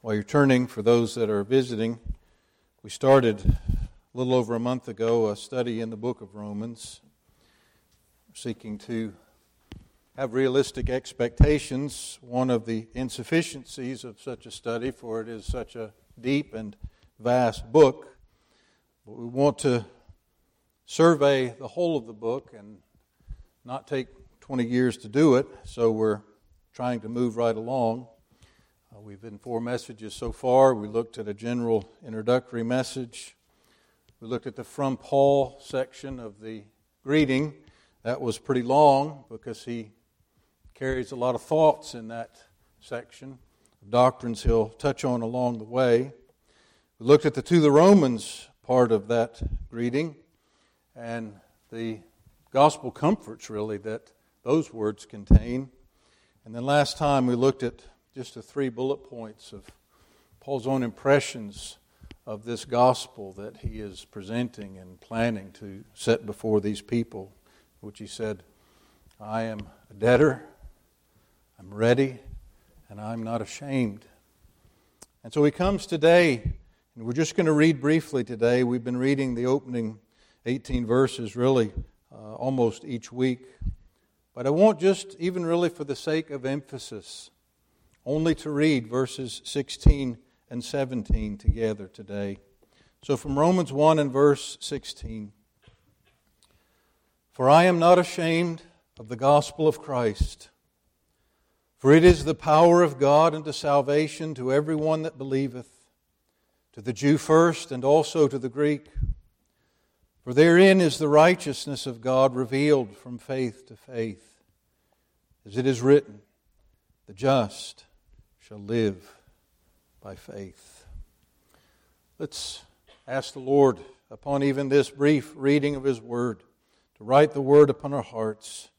While you're turning, for those that are visiting, we started a little over a month ago a study in the book of Romans, seeking to have realistic expectations. One of the insufficiencies of such a study, for it is such a deep and vast book, but we want to survey the whole of the book and not take 20 years to do it, so we're trying to move right along. Uh, we've been four messages so far. We looked at a general introductory message. We looked at the From Paul section of the greeting. That was pretty long because he carries a lot of thoughts in that section, doctrines he'll touch on along the way. We looked at the to the Romans part of that greeting and the gospel comforts, really, that those words contain. And then last time we looked at just the three bullet points of Paul's own impressions of this gospel that he is presenting and planning to set before these people, which he said, I am a debtor, I'm ready, and I'm not ashamed. And so he comes today, and we're just going to read briefly today. We've been reading the opening 18 verses really uh, almost each week. But I want just, even really for the sake of emphasis, only to read verses 16 and 17 together today. So from Romans 1 and verse 16 For I am not ashamed of the gospel of Christ, for it is the power of God unto salvation to everyone that believeth, to the Jew first and also to the Greek. For therein is the righteousness of God revealed from faith to faith. As it is written, the just shall live by faith. Let's ask the Lord, upon even this brief reading of His Word, to write the Word upon our hearts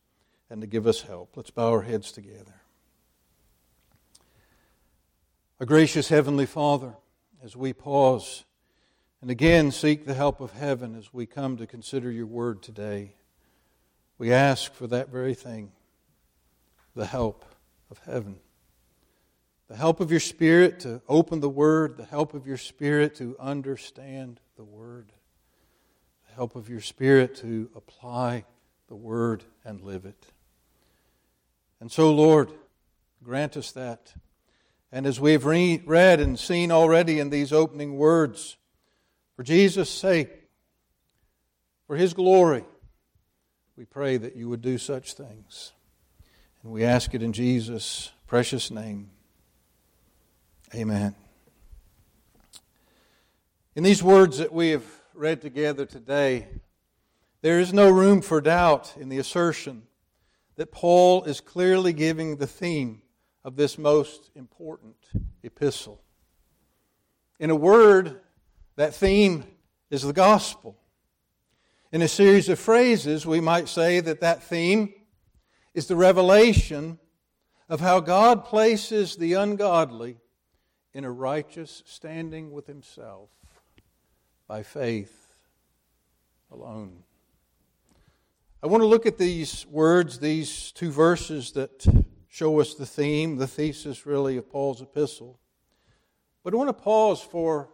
and to give us help. Let's bow our heads together. A gracious Heavenly Father, as we pause and again seek the help of heaven as we come to consider your Word today, we ask for that very thing the help of heaven the help of your Spirit to open the Word, the help of your Spirit to understand the Word, the help of your Spirit to apply the Word and live it. And so, Lord, grant us that. And as we've re- read and seen already in these opening words, for Jesus' sake, for His glory, we pray that you would do such things. And we ask it in Jesus' precious name. Amen. In these words that we have read together today, there is no room for doubt in the assertion that Paul is clearly giving the theme of this most important epistle. In a word, that theme is the gospel. In a series of phrases, we might say that that theme is the revelation of how God places the ungodly in a righteous standing with himself by faith alone. I want to look at these words, these two verses that show us the theme, the thesis really of Paul's epistle. But I want to pause for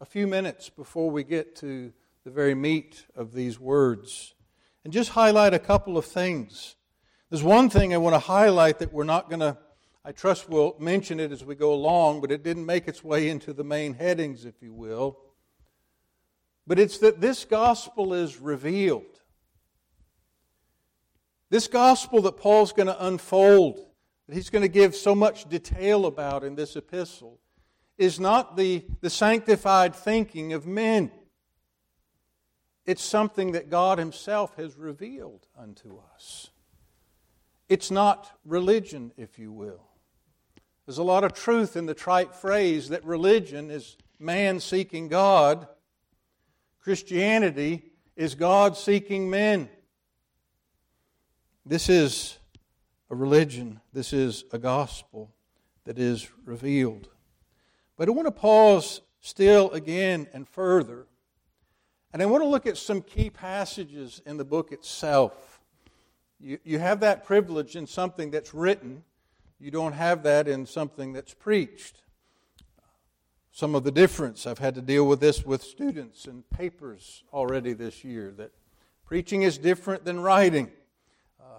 a few minutes before we get to the very meat of these words and just highlight a couple of things. There's one thing I want to highlight that we're not going to I trust we'll mention it as we go along, but it didn't make its way into the main headings, if you will. But it's that this gospel is revealed. This gospel that Paul's going to unfold, that he's going to give so much detail about in this epistle, is not the, the sanctified thinking of men. It's something that God Himself has revealed unto us. It's not religion, if you will. There's a lot of truth in the trite phrase that religion is man seeking God. Christianity is God seeking men. This is a religion, this is a gospel that is revealed. But I want to pause still again and further. And I want to look at some key passages in the book itself. You, you have that privilege in something that's written you don't have that in something that's preached. some of the difference. I've had to deal with this with students and papers already this year that preaching is different than writing. Uh,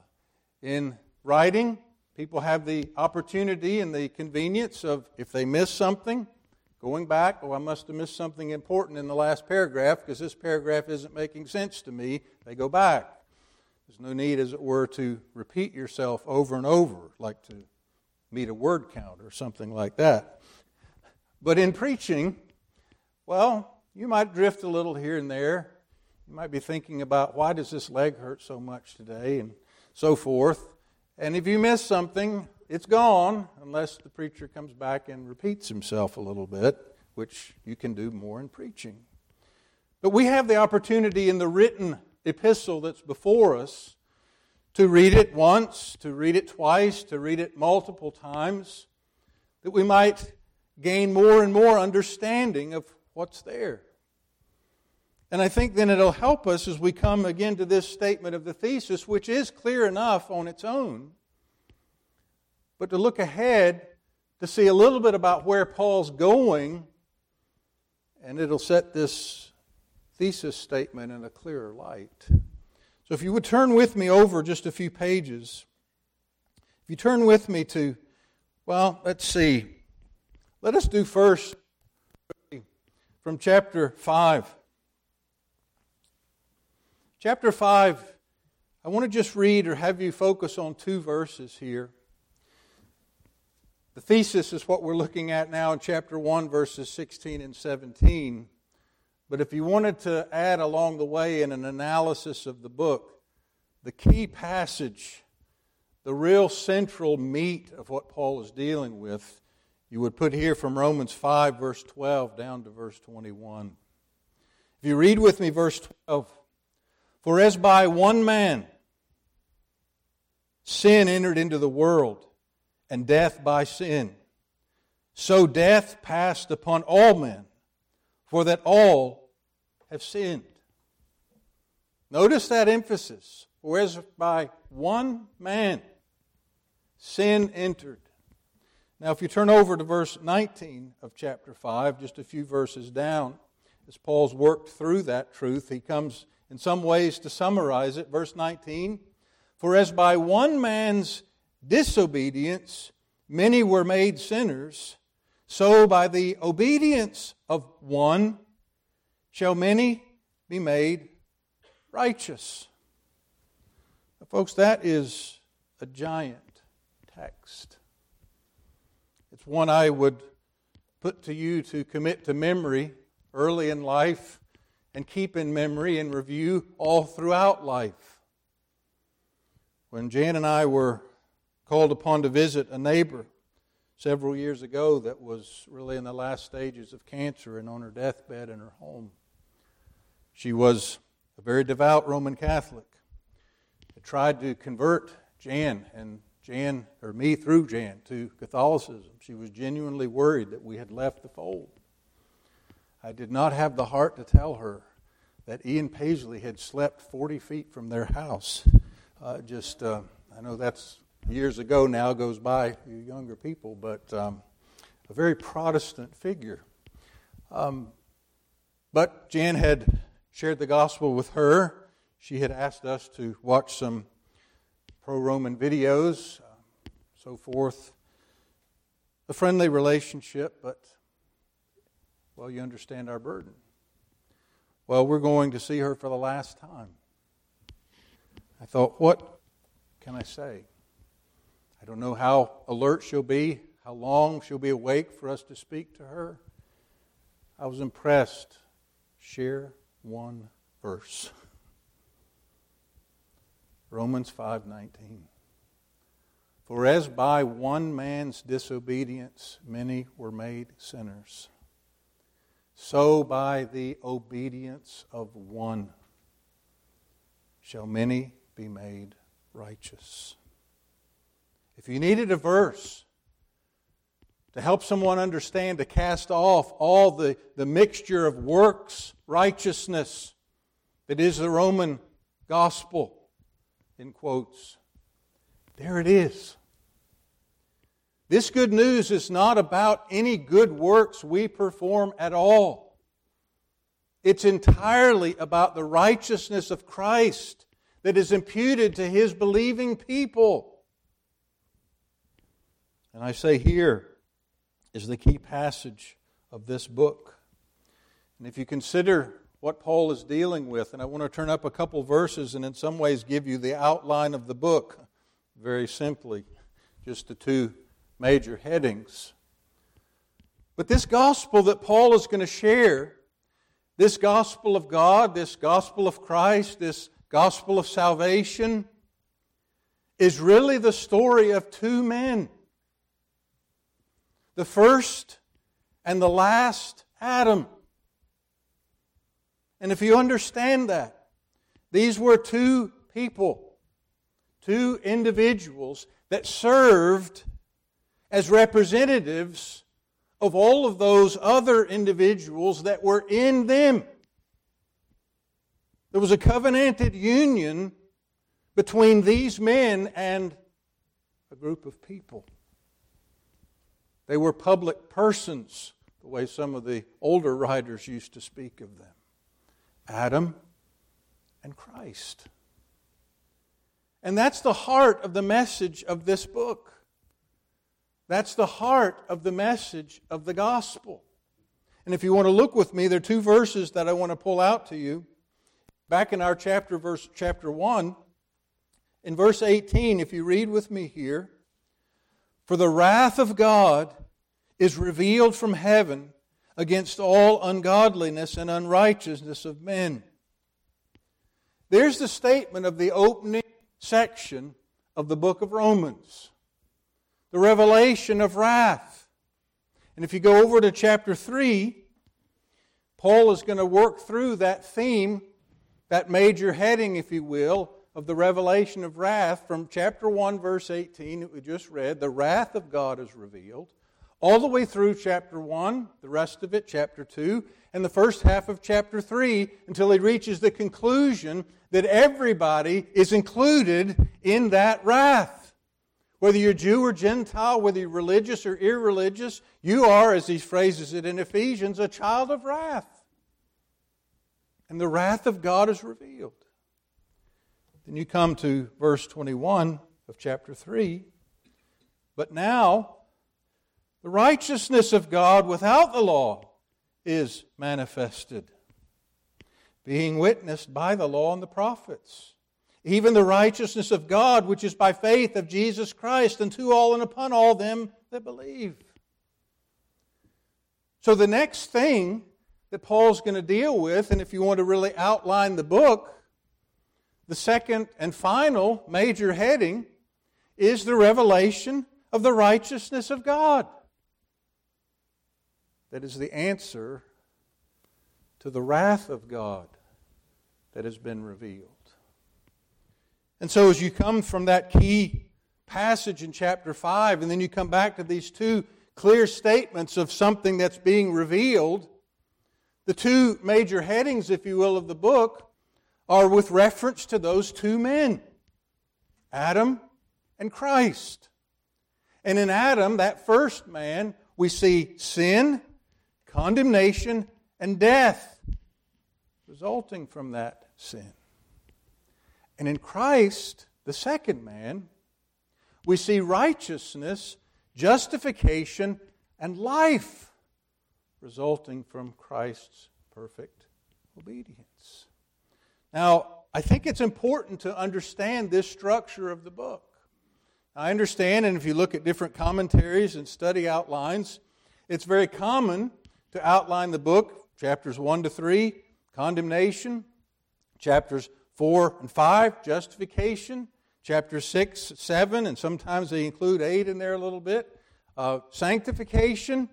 in writing, people have the opportunity and the convenience of, if they miss something, going back, oh, I must have missed something important in the last paragraph because this paragraph isn't making sense to me. They go back. There's no need, as it were, to repeat yourself over and over, like to meet a word count or something like that. But in preaching, well, you might drift a little here and there. You might be thinking about why does this leg hurt so much today and so forth. And if you miss something, it's gone unless the preacher comes back and repeats himself a little bit, which you can do more in preaching. But we have the opportunity in the written epistle that's before us to read it once, to read it twice, to read it multiple times, that we might gain more and more understanding of what's there. And I think then it'll help us as we come again to this statement of the thesis, which is clear enough on its own but to look ahead to see a little bit about where Paul's going, and it'll set this thesis statement in a clearer light. So if you would turn with me over just a few pages, if you turn with me to, well, let's see. Let us do first from chapter 5. Chapter 5, I want to just read or have you focus on two verses here. The thesis is what we're looking at now in chapter 1, verses 16 and 17. But if you wanted to add along the way in an analysis of the book, the key passage, the real central meat of what Paul is dealing with, you would put here from Romans 5, verse 12, down to verse 21. If you read with me verse 12, for as by one man sin entered into the world, and death by sin. So death passed upon all men, for that all have sinned. Notice that emphasis. Whereas by one man sin entered. Now, if you turn over to verse 19 of chapter 5, just a few verses down, as Paul's worked through that truth, he comes in some ways to summarize it. Verse 19 For as by one man's disobedience many were made sinners, so by the obedience of one shall many be made righteous. Now, folks, that is a giant text. It's one I would put to you to commit to memory early in life and keep in memory and review all throughout life. When Jan and I were called upon to visit a neighbor several years ago that was really in the last stages of cancer and on her deathbed in her home. She was a very devout Roman Catholic. Tried to convert Jan and Jan, or me through Jan, to Catholicism. She was genuinely worried that we had left the fold. I did not have the heart to tell her that Ian Paisley had slept 40 feet from their house. Uh, just, uh, I know that's years ago now goes by, you younger people, but um, a very Protestant figure. Um, but Jan had shared the gospel with her. She had asked us to watch some pro Roman videos, uh, so forth. A friendly relationship, but, well, you understand our burden. Well, we're going to see her for the last time. I thought, what can I say? I don't know how alert she'll be, how long she'll be awake for us to speak to her. I was impressed. Share one verse. Romans 5:19. For as by one man's disobedience many were made sinners, so by the obedience of one shall many be made righteous. If you needed a verse to help someone understand, to cast off all the, the mixture of works, righteousness that is the Roman gospel, in quotes, there it is. This good news is not about any good works we perform at all. It's entirely about the righteousness of Christ that is imputed to his believing people. And I say here is the key passage of this book. And if you consider what Paul is dealing with, and I want to turn up a couple verses and in some ways give you the outline of the book very simply, just the two major headings. But this gospel that Paul is going to share, this gospel of God, this gospel of Christ, this gospel of salvation, is really the story of two men. The first and the last Adam. And if you understand that, these were two people, two individuals that served as representatives of all of those other individuals that were in them. There was a covenanted union between these men and a group of people. They were public persons, the way some of the older writers used to speak of them. Adam and Christ. And that's the heart of the message of this book. That's the heart of the message of the gospel. And if you want to look with me, there are two verses that I want to pull out to you. Back in our chapter, verse chapter 1, in verse 18, if you read with me here, for the wrath of God is revealed from heaven against all ungodliness and unrighteousness of men. There's the statement of the opening section of the book of Romans the revelation of wrath. And if you go over to chapter 3, Paul is going to work through that theme, that major heading, if you will, of the revelation of wrath from chapter 1, verse 18 that we just read. The wrath of God is revealed all the way through chapter 1, the rest of it, chapter 2, and the first half of chapter 3, until he reaches the conclusion that everybody is included in that wrath. Whether you're Jew or Gentile, whether you're religious or irreligious, you are, as he phrases it in Ephesians, a child of wrath. And the wrath of God is revealed. Then you come to verse 21 of chapter 3. But now, the righteousness of God without the law is manifested, being witnessed by the law and the prophets. Even the righteousness of God, which is by faith of Jesus Christ, unto all and upon all them that believe. So, the next thing that Paul's going to deal with, and if you want to really outline the book, the second and final major heading is the revelation of the righteousness of God that is the answer to the wrath of God that has been revealed. And so, as you come from that key passage in chapter 5, and then you come back to these two clear statements of something that's being revealed, the two major headings, if you will, of the book are with reference to those two men Adam and Christ. And in Adam, that first man, we see sin condemnation, and death resulting from that sin. And in Christ, the second man, we see righteousness, justification, and life resulting from Christ's perfect obedience. Now, I think it's important to understand this structure of the book. I understand, and if you look at different commentaries and study outlines, it's very common to outline the book, chapters 1 to 3, condemnation, chapters 4 and 5, justification, chapters 6, 7, and sometimes they include 8 in there a little bit, uh, sanctification.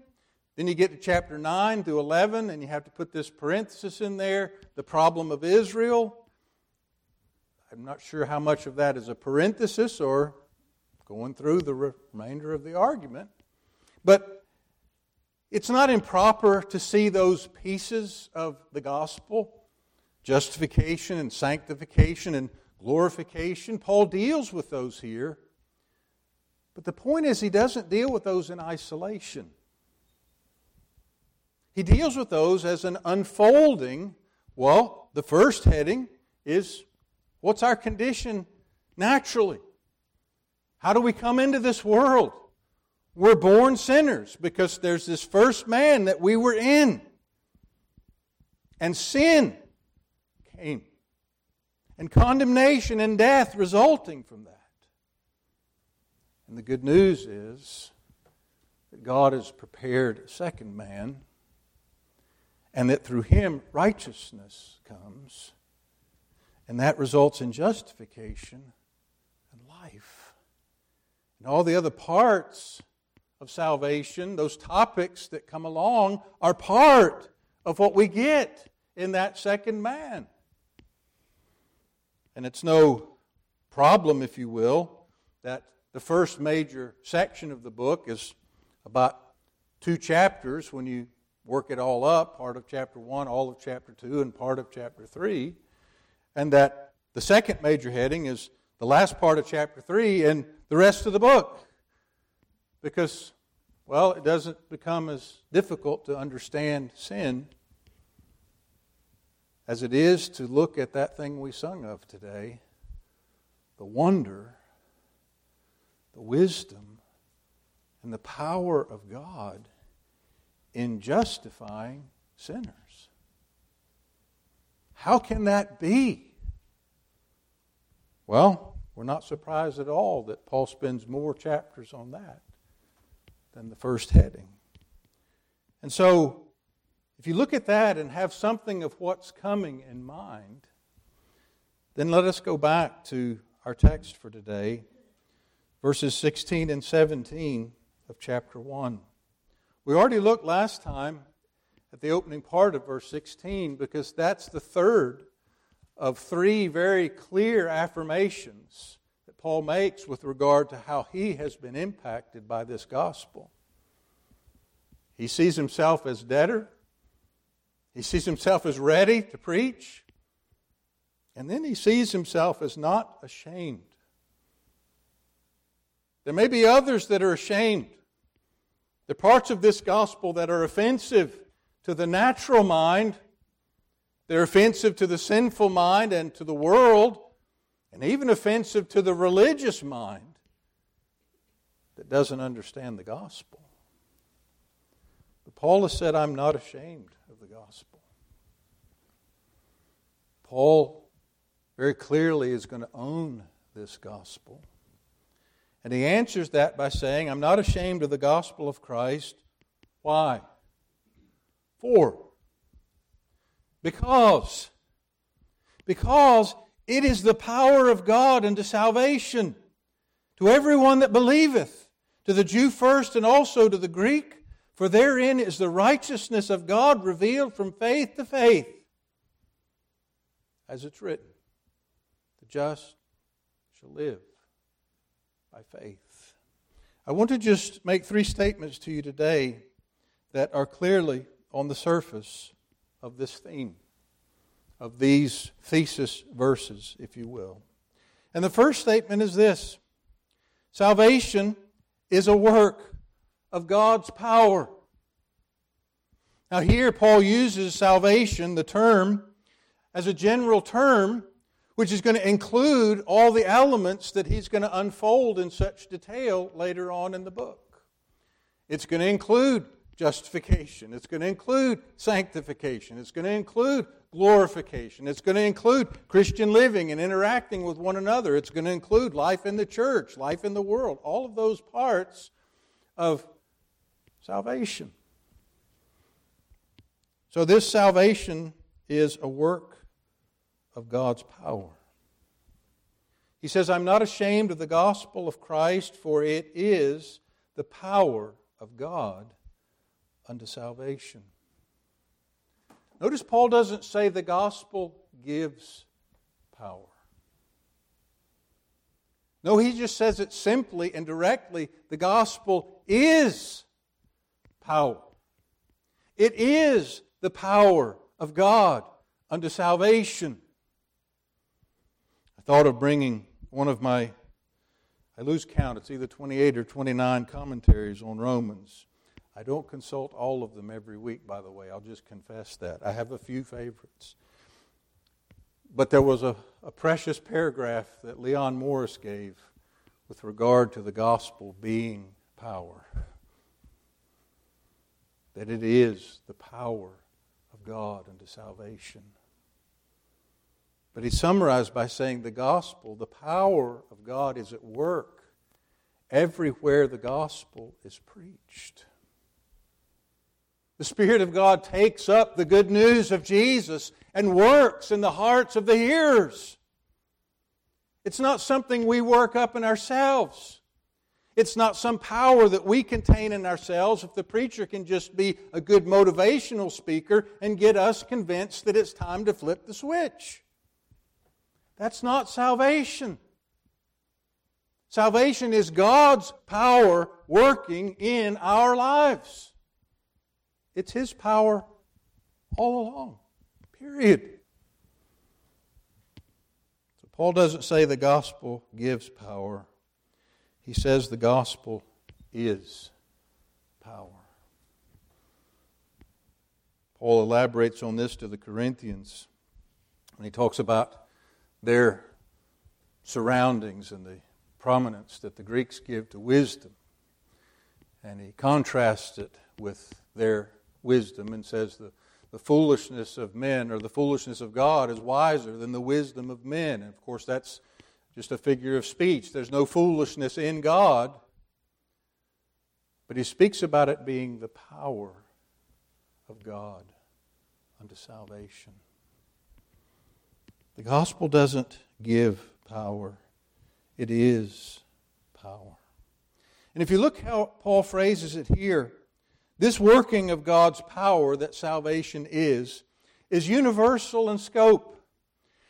Then you get to chapter 9 through 11, and you have to put this parenthesis in there the problem of Israel. I'm not sure how much of that is a parenthesis or going through the remainder of the argument. But it's not improper to see those pieces of the gospel justification and sanctification and glorification. Paul deals with those here. But the point is, he doesn't deal with those in isolation. He deals with those as an unfolding. Well, the first heading is what's our condition naturally? How do we come into this world? We're born sinners because there's this first man that we were in. And sin came. And condemnation and death resulting from that. And the good news is that God has prepared a second man, and that through him righteousness comes. And that results in justification and life. And all the other parts of salvation, those topics that come along, are part of what we get in that second man. And it's no problem, if you will, that the first major section of the book is about two chapters when you work it all up part of chapter 1, all of chapter 2, and part of chapter 3. And that the second major heading is the last part of chapter 3 and the rest of the book because, well, it doesn't become as difficult to understand sin as it is to look at that thing we sung of today the wonder, the wisdom, and the power of God in justifying sinners. How can that be? Well, we're not surprised at all that Paul spends more chapters on that than the first heading. And so, if you look at that and have something of what's coming in mind, then let us go back to our text for today, verses 16 and 17 of chapter 1. We already looked last time at the opening part of verse 16 because that's the third of three very clear affirmations that Paul makes with regard to how he has been impacted by this gospel. He sees himself as debtor, he sees himself as ready to preach, and then he sees himself as not ashamed. There may be others that are ashamed. The parts of this gospel that are offensive to the natural mind, they're offensive to the sinful mind and to the world and even offensive to the religious mind that doesn't understand the gospel. But Paul has said, I'm not ashamed of the gospel. Paul very clearly is going to own this gospel. And he answers that by saying, I'm not ashamed of the gospel of Christ. Why? For. Because. Because it is the power of God unto salvation to everyone that believeth, to the Jew first and also to the Greek. For therein is the righteousness of God revealed from faith to faith. As it's written, the just shall live by faith. I want to just make three statements to you today that are clearly on the surface of this theme of these thesis verses, if you will. And the first statement is this Salvation is a work of God's power. Now, here Paul uses salvation, the term, as a general term, which is going to include all the elements that he's going to unfold in such detail later on in the book. It's going to include justification. It's going to include sanctification. It's going to include glorification. It's going to include Christian living and interacting with one another. It's going to include life in the church, life in the world, all of those parts of salvation. So, this salvation is a work of God's power. He says, I'm not ashamed of the gospel of Christ, for it is the power of God unto salvation. Notice Paul doesn't say the gospel gives power. No, he just says it simply and directly the gospel is power. It is the power of God unto salvation. Thought of bringing one of my I lose count. It's either 28 or 29 commentaries on Romans. I don't consult all of them every week, by the way. I'll just confess that. I have a few favorites. But there was a, a precious paragraph that Leon Morris gave with regard to the gospel being power. That it is the power of God unto salvation. But he summarized by saying the gospel, the power of God is at work everywhere the gospel is preached. The Spirit of God takes up the good news of Jesus and works in the hearts of the hearers. It's not something we work up in ourselves. It's not some power that we contain in ourselves if the preacher can just be a good motivational speaker and get us convinced that it's time to flip the switch. That's not salvation. Salvation is God's power working in our lives. It's His power all along. Period. So Paul doesn't say the gospel gives power, he says the gospel is power. Paul elaborates on this to the Corinthians when he talks about their surroundings and the prominence that the Greeks give to wisdom. And he contrasts it with their wisdom and says the, the foolishness of men or the foolishness of God is wiser than the wisdom of men. And of course, that's just a figure of speech. There's no foolishness in God. But he speaks about it being the power of God unto salvation. The gospel doesn't give power, it is power. And if you look how Paul phrases it here, this working of God's power that salvation is, is universal in scope.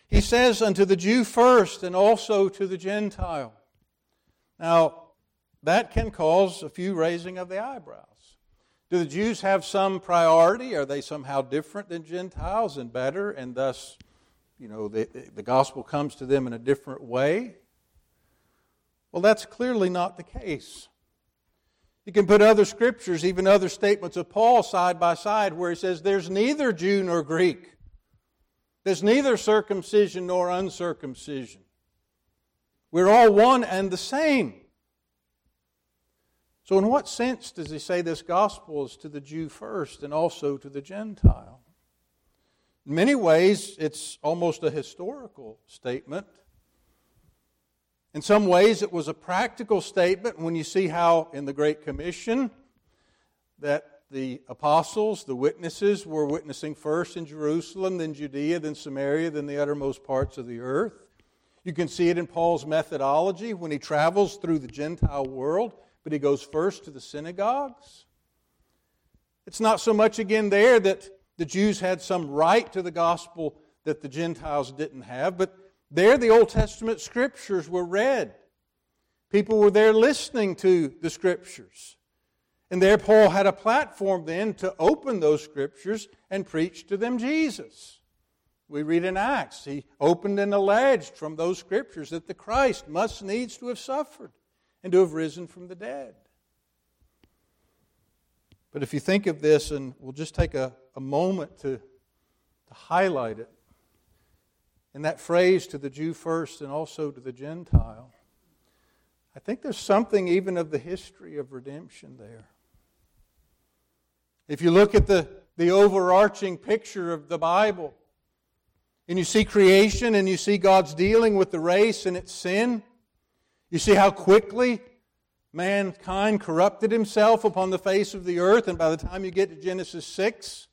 He says, unto the Jew first, and also to the Gentile. Now, that can cause a few raising of the eyebrows. Do the Jews have some priority? Are they somehow different than Gentiles and better, and thus, you know, the, the gospel comes to them in a different way? Well, that's clearly not the case. You can put other scriptures, even other statements of Paul, side by side, where he says, There's neither Jew nor Greek. There's neither circumcision nor uncircumcision. We're all one and the same. So, in what sense does he say this gospel is to the Jew first and also to the Gentile? In many ways, it's almost a historical statement in some ways, it was a practical statement when you see how in the Great Commission that the apostles, the witnesses, were witnessing first in Jerusalem, then Judea, then Samaria, then the uttermost parts of the earth. You can see it in Paul's methodology when he travels through the Gentile world, but he goes first to the synagogues. It's not so much again there that the Jews had some right to the gospel that the Gentiles didn't have, but there, the Old Testament scriptures were read. People were there listening to the scriptures. And there, Paul had a platform then to open those scriptures and preach to them Jesus. We read in Acts, he opened and alleged from those scriptures that the Christ must needs to have suffered and to have risen from the dead. But if you think of this, and we'll just take a, a moment to, to highlight it, in that phrase to the Jew first and also to the Gentile, I think there's something even of the history of redemption there. If you look at the, the overarching picture of the Bible, and you see creation and you see God's dealing with the race and its sin, you see how quickly mankind corrupted himself upon the face of the earth, and by the time you get to Genesis 6,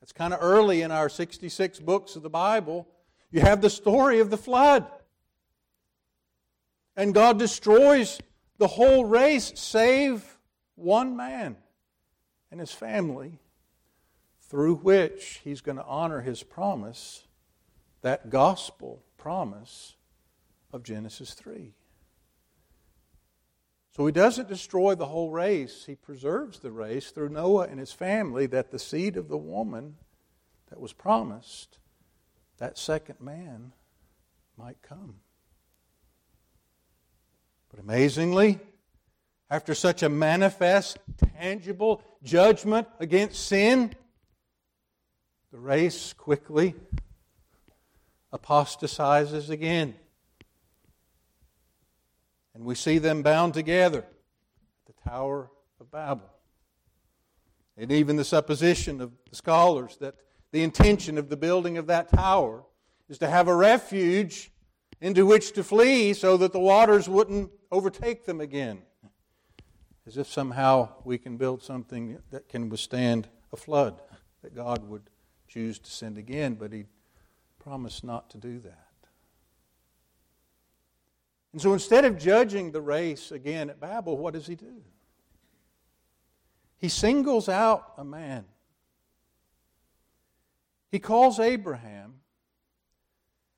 that's kind of early in our 66 books of the Bible, you have the story of the flood. And God destroys the whole race save one man and his family through which he's going to honor his promise, that gospel promise of Genesis 3. So he doesn't destroy the whole race, he preserves the race through Noah and his family that the seed of the woman that was promised that second man might come. But amazingly, after such a manifest, tangible judgment against sin, the race quickly apostatizes again. And we see them bound together at the Tower of Babel. And even the supposition of the scholars that the intention of the building of that tower is to have a refuge into which to flee so that the waters wouldn't overtake them again. As if somehow we can build something that can withstand a flood, that God would choose to send again, but He promised not to do that. And so instead of judging the race again at Babel, what does He do? He singles out a man. He calls Abraham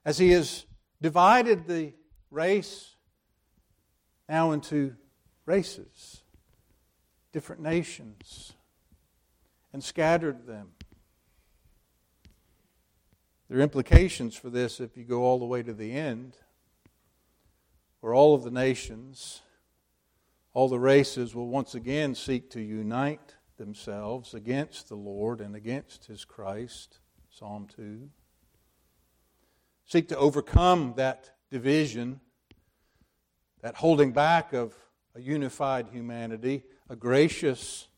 as he has divided the race now into races, different nations, and scattered them. There are implications for this if you go all the way to the end, where all of the nations, all the races will once again seek to unite themselves against the Lord and against His Christ. Psalm 2 seek to overcome that division, that holding back of a unified humanity, a gracious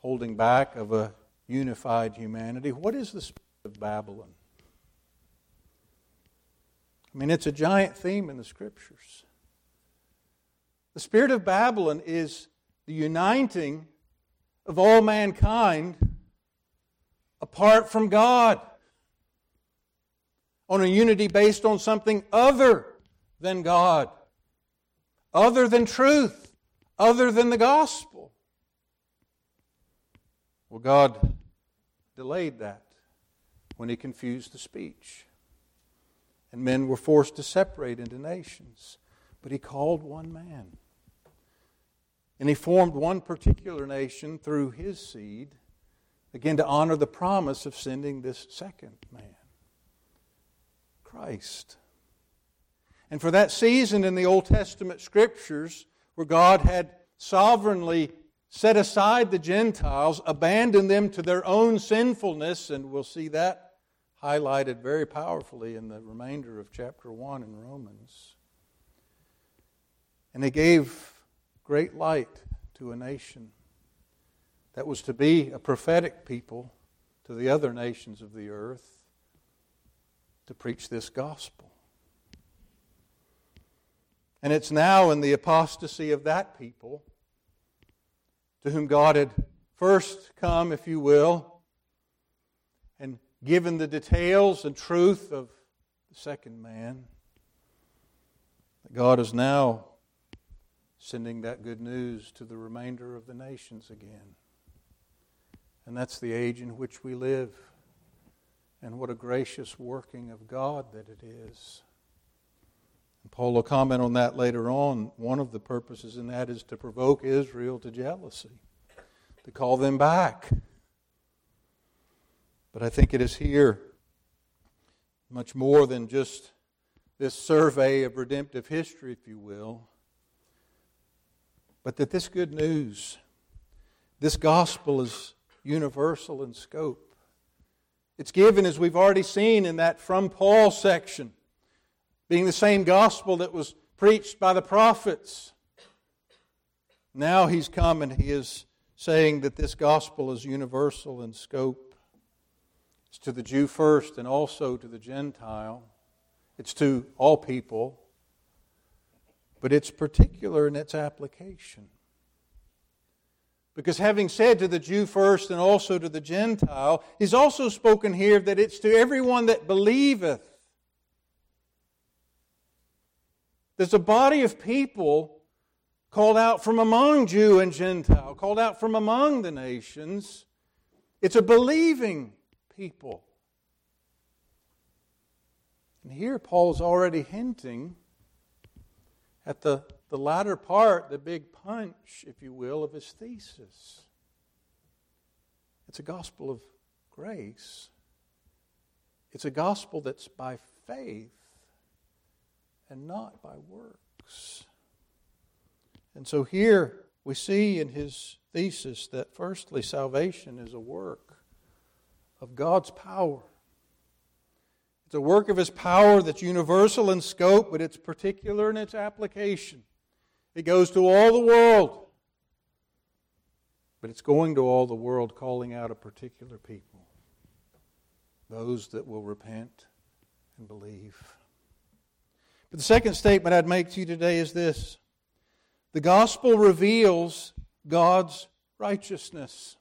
holding back of a unified humanity. What is the spirit of Babylon? I mean, it's a giant theme in the scriptures. The spirit of Babylon is the uniting of all mankind apart from God on a unity based on something other than God, other than truth, other than the gospel. Well, God delayed that when He confused the speech. And men were forced to separate into nations. But He called one man. And He formed one particular nation through His seed, again to honor the promise of sending this second man. Christ. And for that season in the Old Testament scriptures, where God had sovereignly set aside the Gentiles, abandoned them to their own sinfulness, and we'll see that highlighted very powerfully in the remainder of chapter 1 in Romans. And He gave great light to a nation that was to be a prophetic people to the other nations of the earth to preach this gospel. And it's now in the apostasy of that people to whom God had first come, if you will, given the details and truth of the second man. That God is now sending that good news to the remainder of the nations again. And that's the age in which we live. And what a gracious working of God that it is. And Paul will comment on that later on. One of the purposes in that is to provoke Israel to jealousy, to call them back. But I think it is here much more than just this survey of redemptive history, if you will, but that this good news, this gospel is universal in scope. It's given, as we've already seen in that from Paul section, being the same gospel that was preached by the prophets. Now he's come and he is saying that this gospel is universal in scope. It's to the Jew first and also to the Gentile. It's to all people, but it's particular in its application. Because having said to the Jew first and also to the Gentile, he's also spoken here that it's to everyone that believeth. There's a body of people called out from among Jew and Gentile, called out from among the nations. It's a believing people. And here Paul's already hinting at the the latter part, the big punch, if you will, of his thesis. It's a gospel of grace. It's a gospel that's by faith and not by works. And so here we see in his thesis that firstly, salvation is a work of God's power. It's a work of his power that's universal in scope, but it's particular in its application. It goes to all the world, but it's going to all the world, calling out a particular people those that will repent and believe. But the second statement I'd make to you today is this the gospel reveals God's righteousness.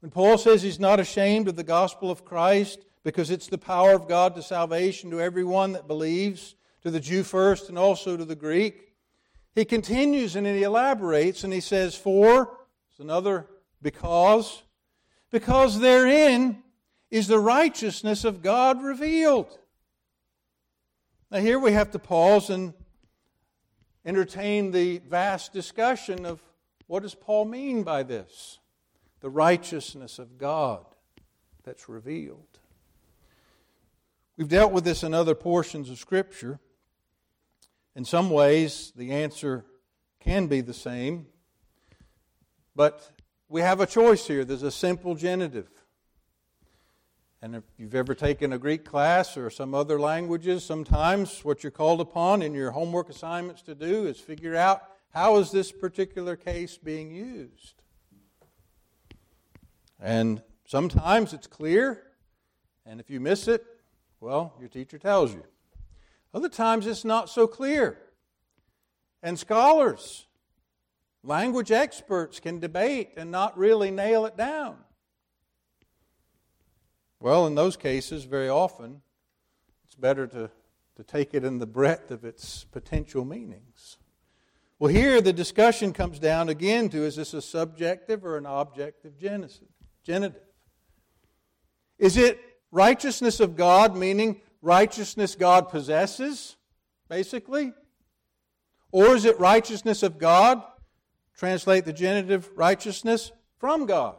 When Paul says he's not ashamed of the gospel of Christ because it's the power of God to salvation to everyone that believes, to the Jew first and also to the Greek, he continues and he elaborates and he says, For, it's another because, because therein is the righteousness of God revealed. Now, here we have to pause and entertain the vast discussion of what does Paul mean by this? The righteousness of God that's revealed. We've dealt with this in other portions of Scripture. In some ways, the answer can be the same, but we have a choice here. There's a simple genitive. And if you've ever taken a Greek class or some other languages, sometimes what you're called upon in your homework assignments to do is figure out how is this particular case being used. And sometimes it's clear, and if you miss it, well, your teacher tells you. Other times it's not so clear. And scholars, language experts can debate and not really nail it down. Well, in those cases, very often, it's better to, to take it in the breadth of its potential meanings. Well, here the discussion comes down again to is this a subjective or an objective Is it righteousness of God, meaning righteousness God possesses, basically? Or is it righteousness of God? Translate the genitive righteousness from God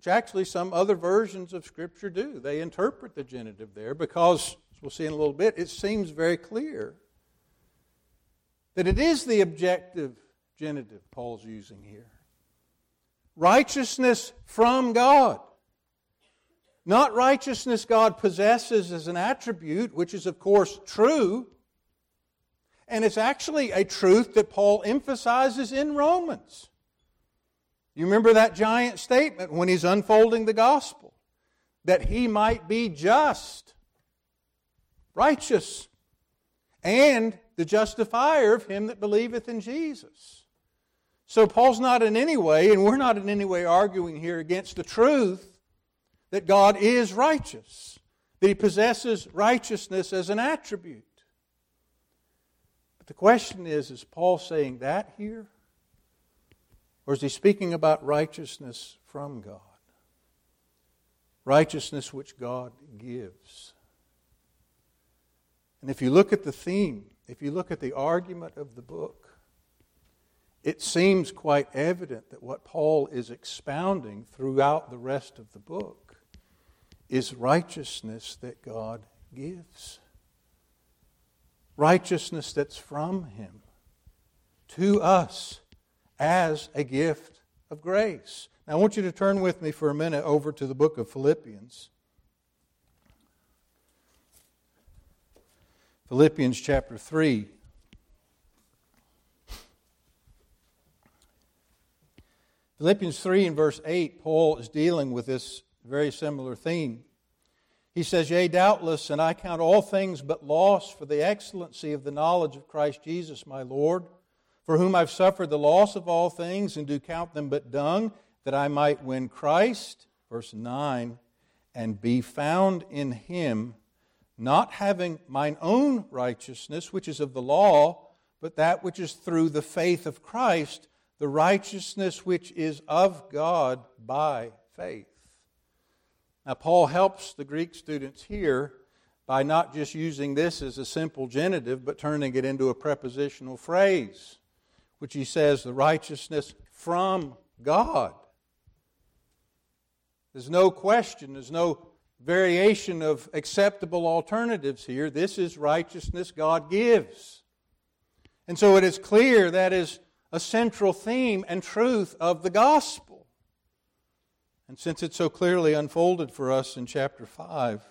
which actually some other versions of Scripture do. They interpret the genitive there because, as we'll see in a little bit, it seems very clear that it is the objective genitive Paul's using here. Righteousness from God. Not righteousness God possesses as an attribute, which is, of course, true. And it's actually a truth that Paul emphasizes in Romans. You remember that giant statement when he's unfolding the gospel that he might be just, righteous, and the justifier of him that believeth in Jesus. So Paul's not in any way, and we're not in any way arguing here against the truth that God is righteous, that he possesses righteousness as an attribute. But the question is is Paul saying that here? Or is he speaking about righteousness from God? Righteousness which God gives. And if you look at the theme, if you look at the argument of the book, it seems quite evident that what Paul is expounding throughout the rest of the book is righteousness that God gives. Righteousness that's from Him to us as a gift of grace. Now, I want you to turn with me for a minute over to the book of Philippians. Philippians chapter 3. Philippians 3 and verse 8, Paul is dealing with this very similar theme. He says, Yea, doubtless, and I count all things but loss for the excellency of the knowledge of Christ Jesus my Lord for whom I've suffered the loss of all things and do count them but dung, that I might win Christ, verse 9, and be found in him, not having mine own righteousness, which is of the law, but that which is through the faith of Christ, the righteousness which is of God by faith. Now, Paul helps the Greek students here by not just using this as a simple genitive, but turning it into a prepositional phrase which he says the righteousness from God. There's no question, there's no variation of acceptable alternatives here. This is righteousness God gives. And so it is clear that is a central theme and truth of the gospel. And since it's so clearly unfolded for us in chapter 5,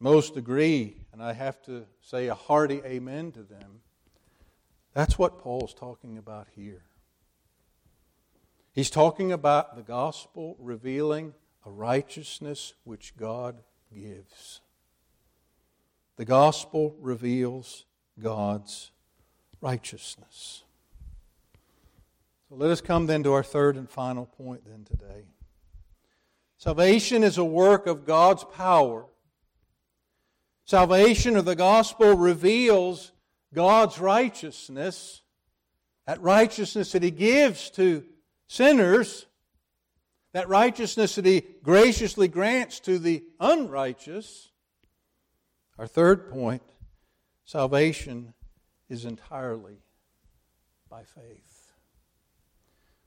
most agree, and I have to say a hearty amen to them. That's what Paul's talking about here. He's talking about the gospel revealing a righteousness which God gives. The gospel reveals God's righteousness. Let us come then to our third and final point then today. Salvation is a work of God's power. Salvation of the gospel reveals God's righteousness, that righteousness that He gives to sinners, that righteousness that He graciously grants to the unrighteous. Our third point salvation is entirely by faith.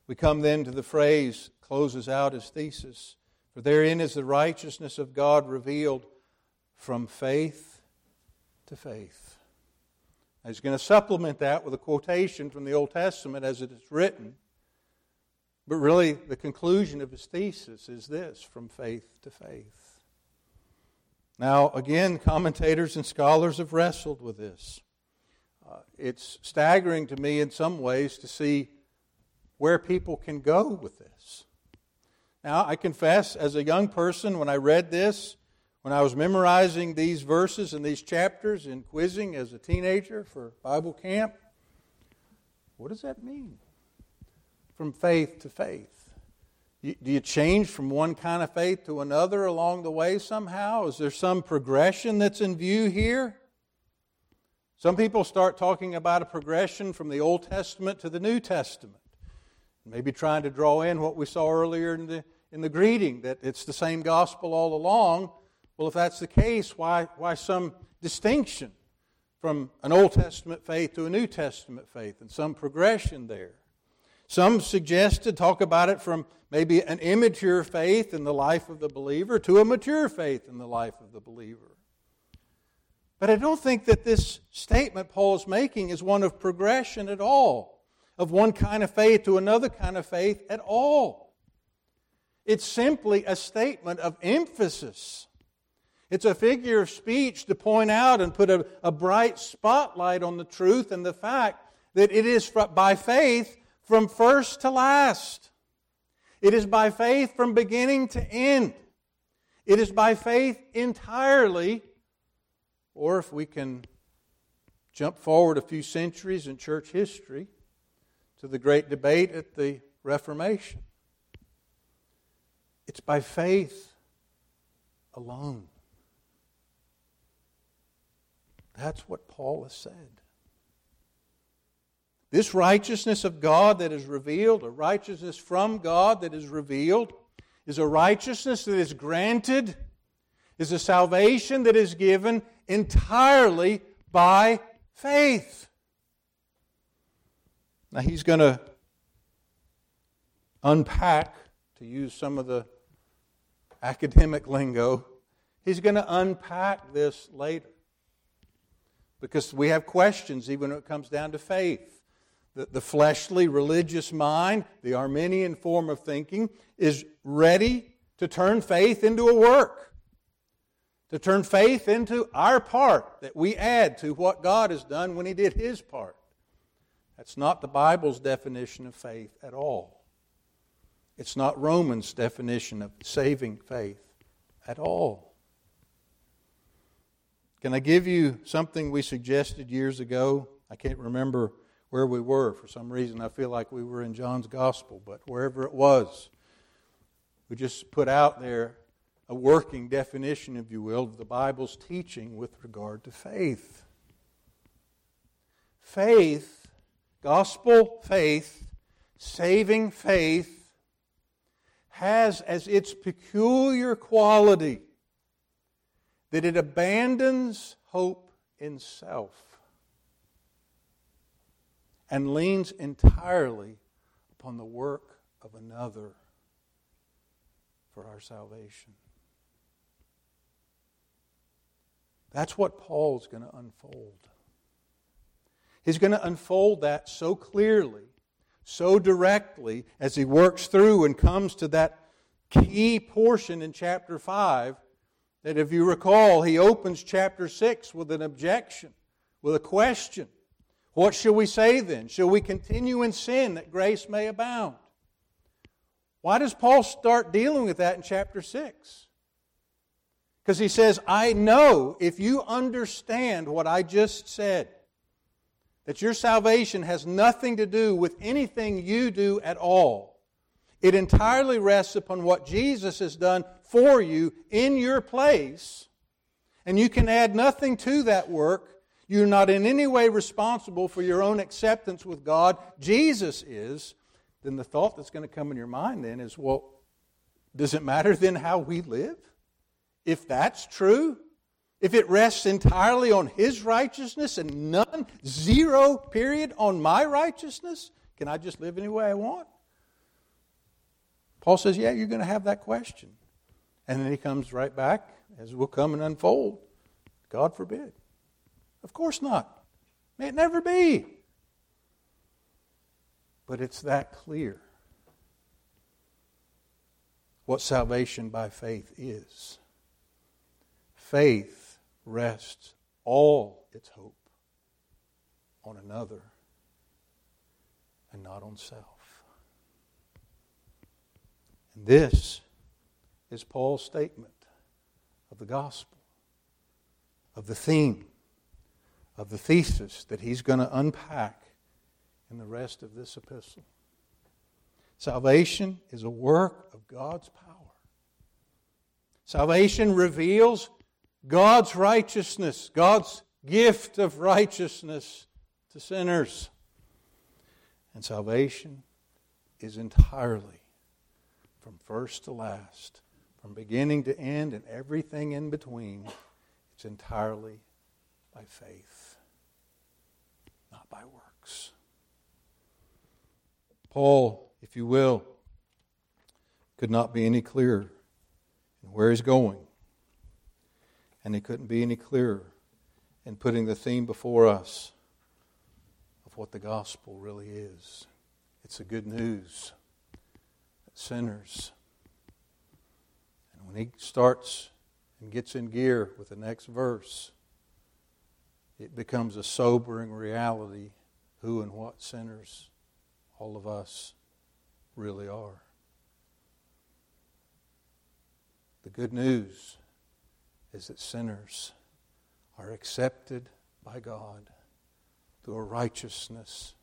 We come then to the phrase, closes out his thesis, for therein is the righteousness of God revealed from faith to faith. He's going to supplement that with a quotation from the Old Testament as it is written. But really, the conclusion of his thesis is this from faith to faith. Now, again, commentators and scholars have wrestled with this. Uh, it's staggering to me in some ways to see where people can go with this. Now, I confess, as a young person, when I read this, when I was memorizing these verses and these chapters in quizzing as a teenager for Bible camp, what does that mean? From faith to faith. Do you change from one kind of faith to another along the way somehow? Is there some progression that's in view here? Some people start talking about a progression from the Old Testament to the New Testament. Maybe trying to draw in what we saw earlier in the, in the greeting, that it's the same gospel all along. Well, if that's the case, why, why some distinction from an Old Testament faith to a New Testament faith and some progression there? Some suggested talk about it from maybe an immature faith in the life of the believer to a mature faith in the life of the believer. But I don't think that this statement Paul is making is one of progression at all, of one kind of faith to another kind of faith at all. It's simply a statement of emphasis. It's a figure of speech to point out and put a, a bright spotlight on the truth and the fact that it is by faith from first to last. It is by faith from beginning to end. It is by faith entirely or if we can jump forward a few centuries in church history to the great debate at the Reformation. It's by faith alone. That's what Paul has said. This righteousness of God that is revealed, a righteousness from God that is revealed, is a righteousness that is granted, is a salvation that is given entirely by faith. Now, he's going to unpack, to use some of the academic lingo, he's going to unpack this later. Because we have questions even when it comes down to faith. The, the fleshly religious mind, the Arminian form of thinking, is ready to turn faith into a work to turn faith into our part that we add to what God has done when He did His part. That's not the Bible's definition of faith at all. It's not Romans' definition of saving faith at all. Can I give you something we suggested years ago? I can't remember where we were. For some reason, I feel like we were in John's Gospel, but wherever it was, we just put out there a working definition, if you will, of the Bible's teaching with regard to faith. Faith, gospel faith, saving faith, has as its peculiar quality that it abandons hope in self and leans entirely upon the work of another for our salvation. That's what Paul's going to unfold. He's going to unfold that so clearly, so directly, as he works through and comes to that key portion in chapter 5 that if you recall, he opens chapter 6 with an objection, with a question. What shall we say then? Shall we continue in sin that grace may abound? Why does Paul start dealing with that in chapter 6? Because he says, I know if you understand what I just said, that your salvation has nothing to do with anything you do at all. It entirely rests upon what Jesus has done for you in your place, and you can add nothing to that work. You're not in any way responsible for your own acceptance with God. Jesus is then the thought that's going to come in your mind then is, well, does it matter then how we live? If that's true, if it rests entirely on His righteousness and none, zero period on my righteousness, can I just live any way I want? Paul says, yeah, you're going to have that question. And then he comes right back, as will come and unfold. God forbid. Of course not. May it never be. But it's that clear what salvation by faith is. Faith rests all its hope on another and not on self. And this is Paul's statement of the gospel, of the theme, of the thesis that he's going to unpack in the rest of this epistle. Salvation is a work of God's power. Salvation reveals God's righteousness, God's gift of righteousness to sinners. And salvation is entirely, from first to last, from beginning to end, and everything in between, it's entirely by faith, not by works. Paul, if you will, could not be any clearer in where he's going. And he couldn't be any clearer in putting the theme before us of what the gospel really is. It's the good news that sinners. And when he starts and gets in gear with the next verse, it becomes a sobering reality who and what sinners all of us really are. The good news is that sinners are accepted by God through a righteousness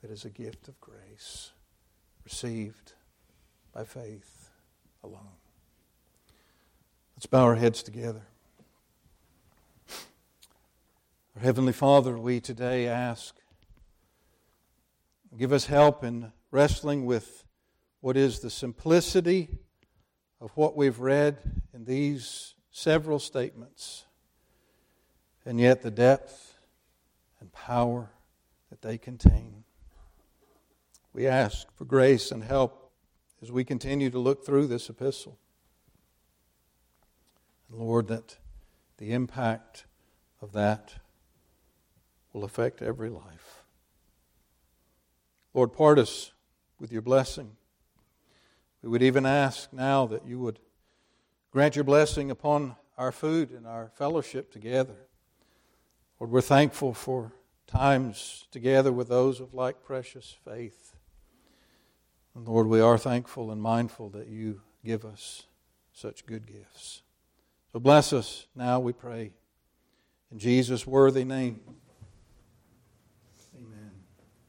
that is a gift of grace received by faith alone. Let's bow our heads together. Our Heavenly Father, we today ask Give us help in wrestling with what is the simplicity of what we've read in these several statements, and yet the depth and power that they contain. We ask for grace and help as we continue to look through this epistle. And Lord, that the impact of that will affect every life. Lord, part us with your blessing. We would even ask now that you would grant your blessing upon our food and our fellowship together. Lord, we're thankful for times together with those of like precious faith. And Lord, we are thankful and mindful that you give us such good gifts. So bless us now, we pray. In Jesus' worthy name.